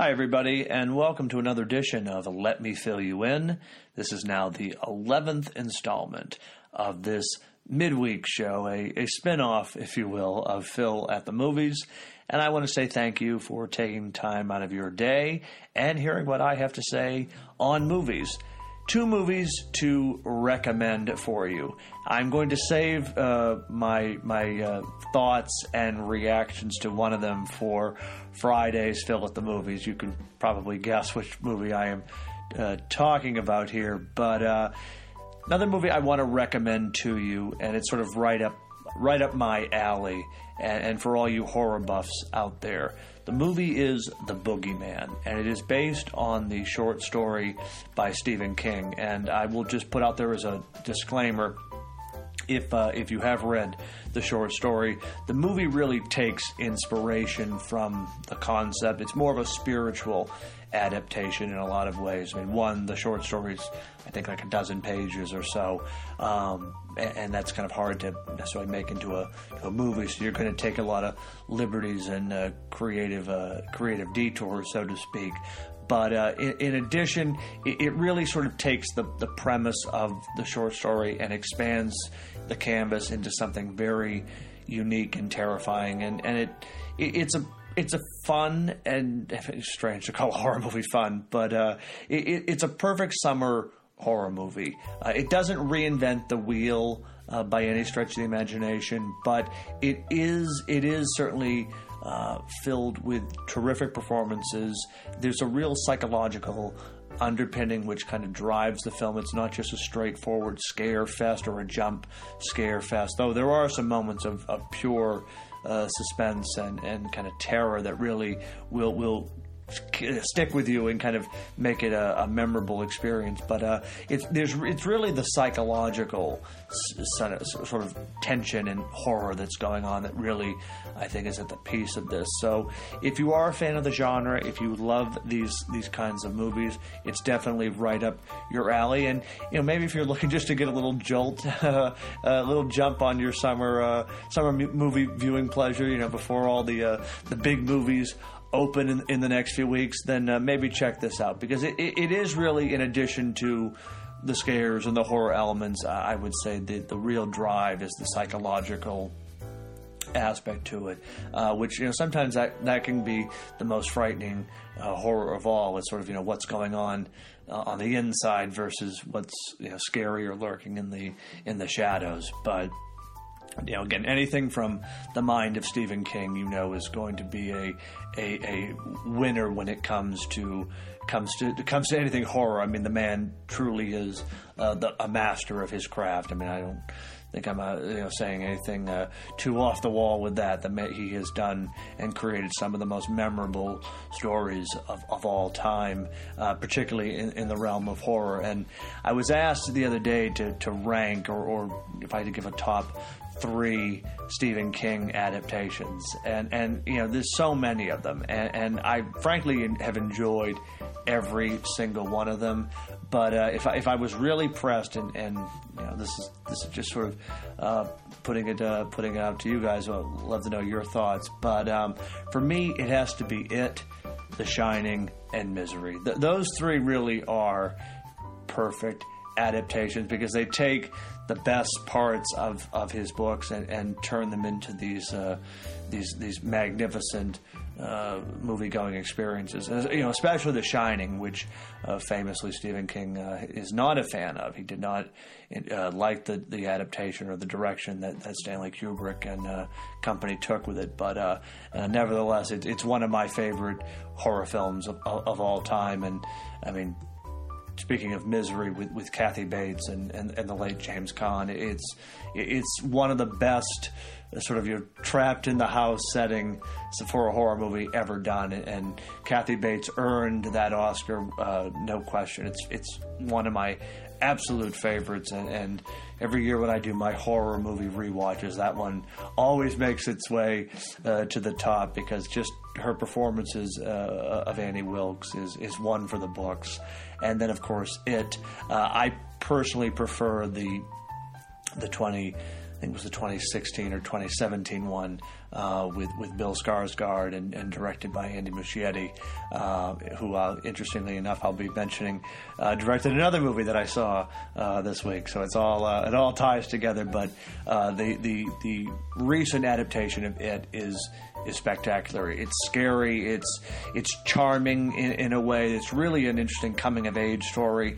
Hi, everybody, and welcome to another edition of Let Me Phil You In. This is now the 11th installment of this midweek show, a, a spin off, if you will, of Phil at the Movies. And I want to say thank you for taking time out of your day and hearing what I have to say on movies two movies to recommend for you. I'm going to save uh, my my uh, thoughts and reactions to one of them for Friday's Phil at the Movies. You can probably guess which movie I am uh, talking about here, but uh, another movie I want to recommend to you, and it's sort of right up right up my alley, and, and for all you horror buffs out there. The movie is The Boogeyman, and it is based on the short story by Stephen King. And I will just put out there as a disclaimer if uh, if you have read the short story, the movie really takes inspiration from the concept. It's more of a spiritual adaptation in a lot of ways. I mean, one, the short stories, I think like a dozen pages or so, um, and, and, that's kind of hard to necessarily make into a, a movie. So you're going to take a lot of liberties and uh, creative uh, creative detours, so to speak. But uh, in, in, addition, it, it, really sort of takes the, the premise of the short story and expands the canvas into something very unique and terrifying. And, and it, it it's a it's a fun and it's strange to call a horror movie fun, but uh, it, it's a perfect summer horror movie. Uh, it doesn't reinvent the wheel uh, by any stretch of the imagination, but it is it is certainly uh, filled with terrific performances. There's a real psychological underpinning which kind of drives the film. It's not just a straightforward scare fest or a jump scare fest, though there are some moments of, of pure uh, suspense and, and kind of terror that really will will stick with you and kind of make it a, a memorable experience. But uh, it's there's it's really the psychological sort of tension and horror that's going on that really I think is at the piece of this. So if you are a fan of the genre, if you love these these kinds of movies, it's definitely right up your alley. And you know maybe if you're looking just to get a little jolt, a little jump on your summer uh, summer movie viewing pleasure, you know before all the uh, the big movies open in, in the next few weeks, then uh, maybe check this out because it, it, it is really, in addition to the scares and the horror elements, I would say the, the real drive is the psychological aspect to it, uh, which you know sometimes that that can be the most frightening uh, horror of all. It's sort of you know what's going on uh, on the inside versus what's you know scary or lurking in the in the shadows, but you know, again, anything from the mind of Stephen King, you know, is going to be a a, a winner when it comes to comes to comes to anything horror. I mean, the man truly is uh, the, a master of his craft. I mean, I don't think I'm uh, you know saying anything uh, too off the wall with that. That he has done and created some of the most memorable stories of, of all time, uh, particularly in, in, the realm of horror. And I was asked the other day to, to rank, or, or if I had to give a top three Stephen King adaptations, and and you know there's so many of them, and, and I frankly have enjoyed every single one of them. But uh, if I, if I was really pressed, and, and you know this is this is just sort of uh, putting it uh, putting it out to you guys, I'd love to know your thoughts. But um, for me, it has to be it, The Shining, and Misery. Th- those three really are perfect adaptations because they take the best parts of, of his books and, and turn them into these uh, these these magnificent uh, movie going experiences. You know, especially The Shining, which uh, famously Stephen King uh, is not a fan of. He did not uh, like the, the adaptation or the direction that, that Stanley Kubrick and uh, company took with it. But nevertheless, it, it's one of my favorite horror films of, of all time. And I mean, speaking of misery with, with Kathy Bates and, and, and the late James Caan, it's it's one of the best uh, sort of you're trapped in the house setting for a horror movie ever done, and Kathy Bates earned that Oscar, uh, no question. It's it's one of my absolute favorites, and, and, every year when I do my horror movie re-watches, that one always makes its way uh, to the top because just her performances uh, of Annie Wilkes is is one for the books, and then of course it. Uh, I personally prefer the the twenty I think it was the 2016 or 2017 one uh, with with Bill Skarsgård and, and directed by Andy Muschietti, uh, who, uh, interestingly enough, I'll be mentioning, uh, directed another movie that I saw uh, this week. So it's all uh, it all ties together. But the the the recent adaptation of it is is spectacular. It's scary. It's it's charming in, in a way. It's really an interesting coming of age story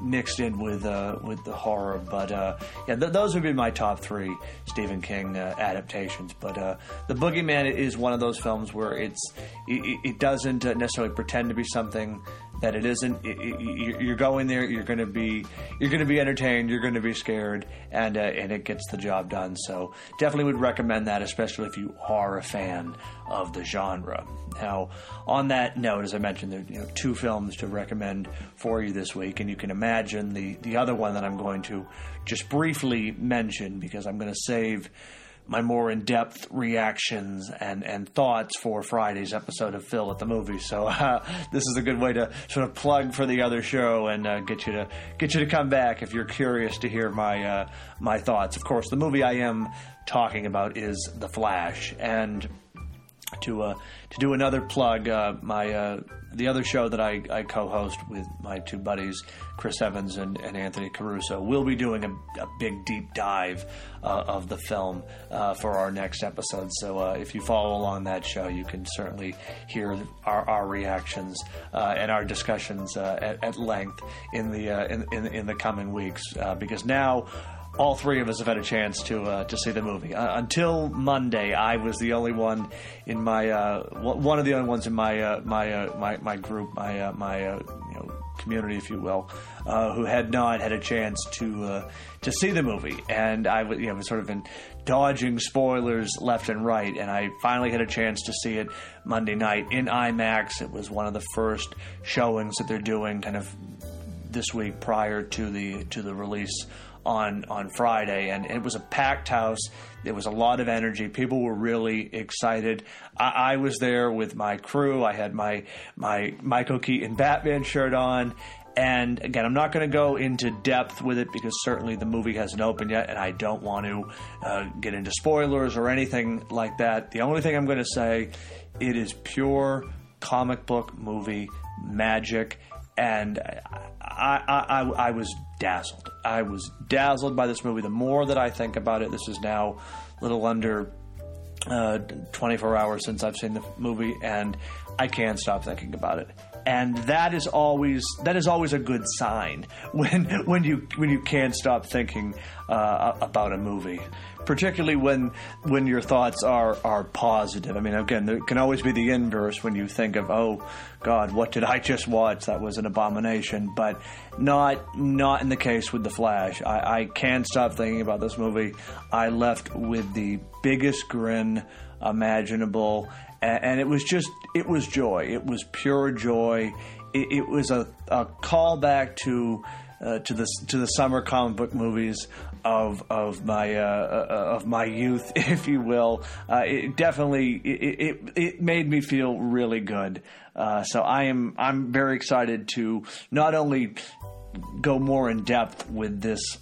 mixed in with uh, with the horror. But uh, yeah, th- those would be my top three Stephen King uh, adaptations. But the Boogeyman is one of those films where it's it, it doesn't necessarily pretend to be something that it isn't. It, it, you're going there. You're going to be you're going to be entertained. You're going to be scared, and uh, and it gets the job done. So definitely would recommend that, especially if you are a fan of the genre. Now, on that note, as I mentioned, there are you know, two films to recommend for you this week, and you can imagine the the other one that I'm going to just briefly mention because I'm going to save my more in-depth reactions and, and thoughts for Friday's episode of Phil at the movie. So uh, this is a good way to sort of plug for the other show and uh, get you to get you to come back if you're curious to hear my uh, my thoughts. Of course, the movie I am talking about is The Flash, and to uh, to do another plug, uh, my uh, the other show that I, I, co-host with my two buddies, Chris Evans and, and Anthony Caruso, we'll be doing a, a big deep dive uh, of the film uh, for our next episode. So uh, if you follow along that show, you can certainly hear our, our reactions and our discussions at, at, length in the in, in, in the coming weeks. because now all three of us have had a chance to uh, to see the movie. Uh, until Monday, I was the only one in my uh, one of the only ones in my uh, my, uh, my my group, my uh, my you know community, if you will, who had not had a chance to to see the movie. And I you know was sort of been dodging spoilers left and right, and I finally had a chance to see it Monday night in IMAX. It was one of the first showings that they're doing, kind of this week prior to the to the release on on Friday, and it was a packed house. It was a lot of energy. People were really excited. I, I was there with my crew. I had my my Michael Keaton Batman shirt on. And again, I'm not going to go into depth with it because certainly the movie hasn't opened yet, and I don't want to uh, get into spoilers or anything like that. The only thing I'm going to say, it is pure comic book movie magic, and I, I, I, I was dazzled. I was dazzled by this movie. The more that I think about it, this is now a little under uh, 24 hours since I've seen the movie, and I can't stop thinking about it. And that is always that is always a good sign when when you when you can't stop thinking uh, about a movie particularly when when your thoughts are are positive. I mean, again, there can always be the inverse when you think of, oh God, what did I just watch? That was an abomination. But not not in the case with the Flash. I, I can't stop thinking about this movie. I left with the biggest grin imaginable, and, and it was just it was joy. It was pure joy. It, it was a, a callback to. Uh, to the to the summer comic book movies of of my uh, uh, of my youth, if you will. Uh, it definitely it, it, it made me feel really good. Uh, so I am I'm very excited to not only go more in depth with this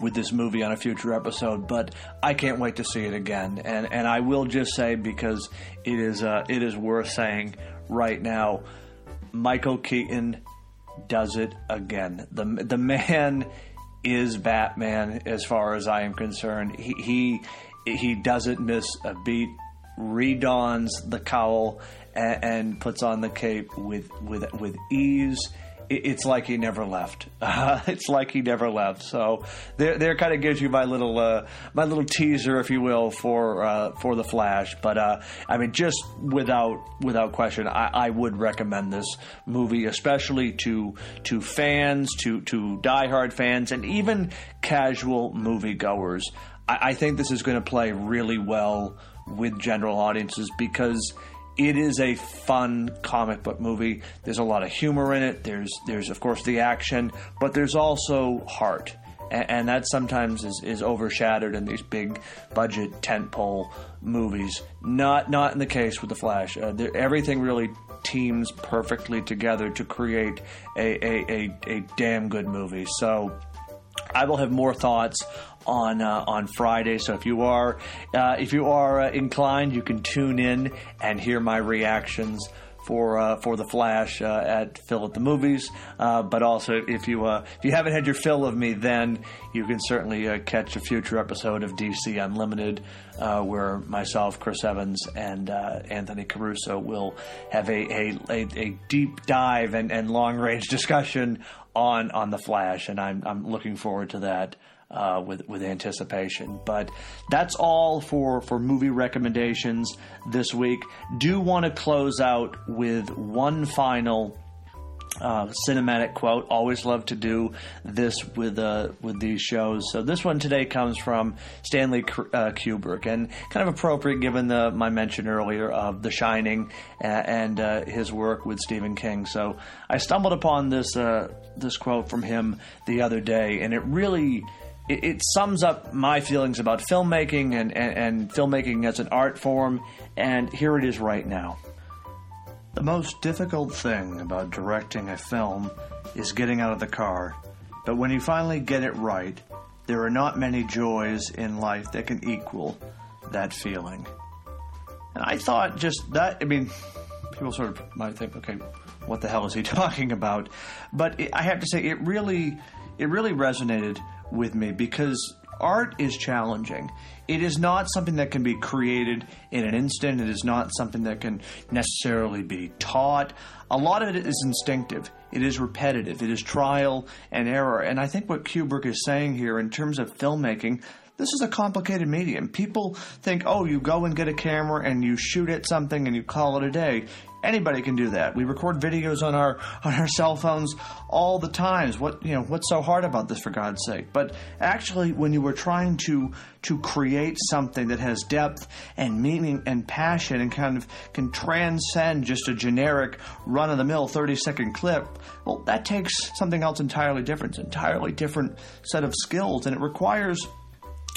with this movie on a future episode, but I can't wait to see it again. And and I will just say because it is uh, it is worth saying right now, Michael Keaton does it again. The the man is Batman as far as I am concerned. He he, he doesn't miss a beat. Redons the cowl and, and puts on the cape with with with ease it's like he never left. Uh, it's like he never left. So there, there kind of gives you my little, uh, my little teaser, if you will, for uh, for the Flash. But uh, I mean, just without without question, I, I, would recommend this movie, especially to to fans, to to diehard fans, and even casual moviegoers. I, I think this is going to play really well with general audiences because it is a fun comic book movie. There's a lot of humor in it. There's there's of course the action, but there's also heart, and, and that sometimes is, is overshadowed in these big budget tentpole movies. Not not in the case with the Flash. Uh, everything really teams perfectly together to create a a, a, a damn good movie. So I will have more thoughts on uh, on Friday. So if you are uh, if you are uh, inclined, you can tune in and hear my reactions for uh, for the Flash uh, at Phil at the movies. Uh, but also, if you uh, if you haven't had your fill of me, then you can certainly uh, catch a future episode of DC Unlimited, uh, where myself, Chris Evans, and Anthony Caruso will have a a, a, a deep dive and, and long range discussion on on the Flash, and I'm I'm looking forward to that uh, with with anticipation. But that's all for for movie recommendations this week. Do want to close out with one final. Uh, cinematic quote. Always love to do this with uh, with these shows. So this one today comes from Stanley uh, Kubrick, and kind of appropriate given the my mention earlier of The Shining and, and uh, his work with Stephen King. So I stumbled upon this uh, this quote from him the other day, and it really it, it, sums up my feelings about filmmaking and, and, and filmmaking as an art form, and here it is right now. The most difficult thing about directing a film is getting out of the car, but when you finally get it right, there are not many joys in life that can equal that feeling. And I thought just that, I mean, people sort of might think, okay, what the hell is he talking about? But it, I have to say, it really, it really resonated with me because art is challenging. It is not something that can be created in an instant. It is not something that can necessarily be taught. A lot of it is instinctive. It is repetitive. It is trial and error. And I think what Kubrick is saying here in terms of filmmaking, this is a complicated medium. People think, oh, you go and get a camera and you shoot at something and you call it a day. Anybody can do that. We record videos on our on our cell phones all the times. What you know, what's so hard about this for God's sake? But actually when you were trying to to create something that has depth and meaning and passion and kind of can transcend just a generic run of the mill 30 second clip, well that takes something else entirely different, entirely different set of skills and it requires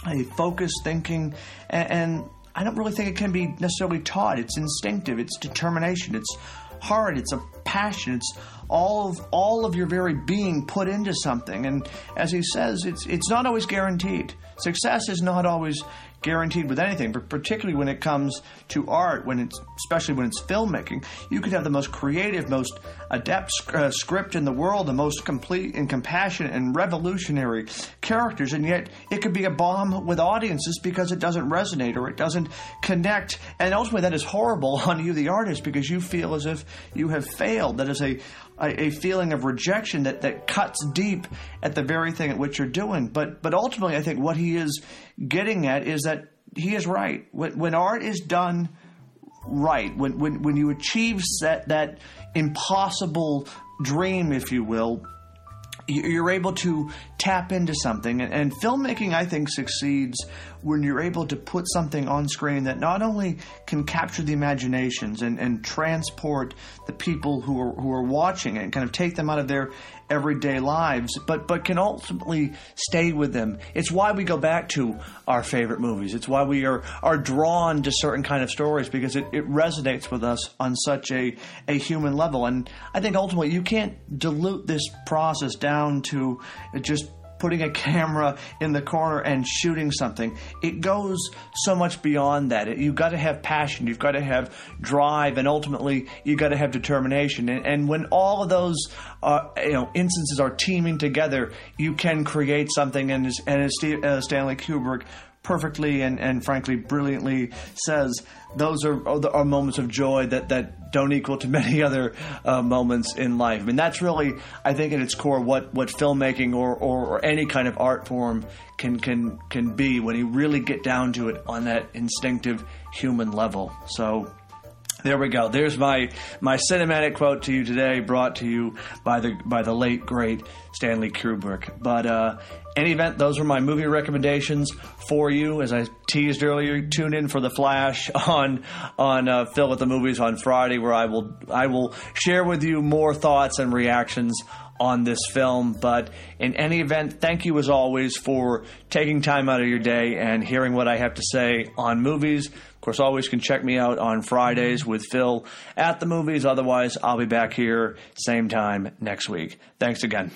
a focused thinking and, and I don't really think it can be necessarily taught. It's instinctive, it's determination, it's heart, it's a passion, it's all of all of your very being put into something. And as he says, it's it's not always guaranteed. Success is not always guaranteed with anything, but particularly when it comes to art, when it's especially when it's filmmaking, you could have the most creative, most adept uh, script in the world, the most complete and compassionate and revolutionary characters, and yet it could be a bomb with audiences because it doesn't resonate or it doesn't connect, and ultimately that is horrible on you, the artist, because you feel as if you have failed. That is a a, feeling of rejection that, that cuts deep at the very thing at which you're doing. But but ultimately, I think what he is getting at is that he is right. When, when art is done right, when, when, when you achieve that, that impossible dream, if you will, you're able to tap into something. And, filmmaking, I think, succeeds when you're able to put something on screen that not only can capture the imaginations and, and transport the people who are, who are watching it and kind of take them out of their everyday lives, but but can ultimately stay with them. It's why we go back to our favorite movies. It's why we are are drawn to certain kind of stories because it, it resonates with us on such a, a human level. And I think ultimately you can't dilute this process down to just putting a camera in the corner and shooting something. It goes so much beyond that. You've got to have passion, you've got to have drive, and ultimately you've got to have determination. And, and when all of those uh, you know instances are teaming together, you can create something. And as, and as Steve, uh, Stanley Kubrick perfectly and, and frankly brilliantly says, those are, are moments of joy that, that don't equal to many other uh, moments in life. I mean, that's really, I think, at its core, what, what filmmaking or, or, or, any kind of art form can, can, can be when you really get down to it on that instinctive human level. So, there we go. There's my my cinematic quote to you today, brought to you by the by the late great Stanley Kubrick. But uh, any event, those were my movie recommendations for you. As I teased earlier, tune in for the Flash on on uh, Phil at the Movies on Friday, where I will I will share with you more thoughts and reactions on this film. But in any event, thank you as always for taking time out of your day and hearing what I have to say on movies. Of course, always can check me out on Fridays with Phil at the movies. Otherwise, I'll be back here same time next week. Thanks again.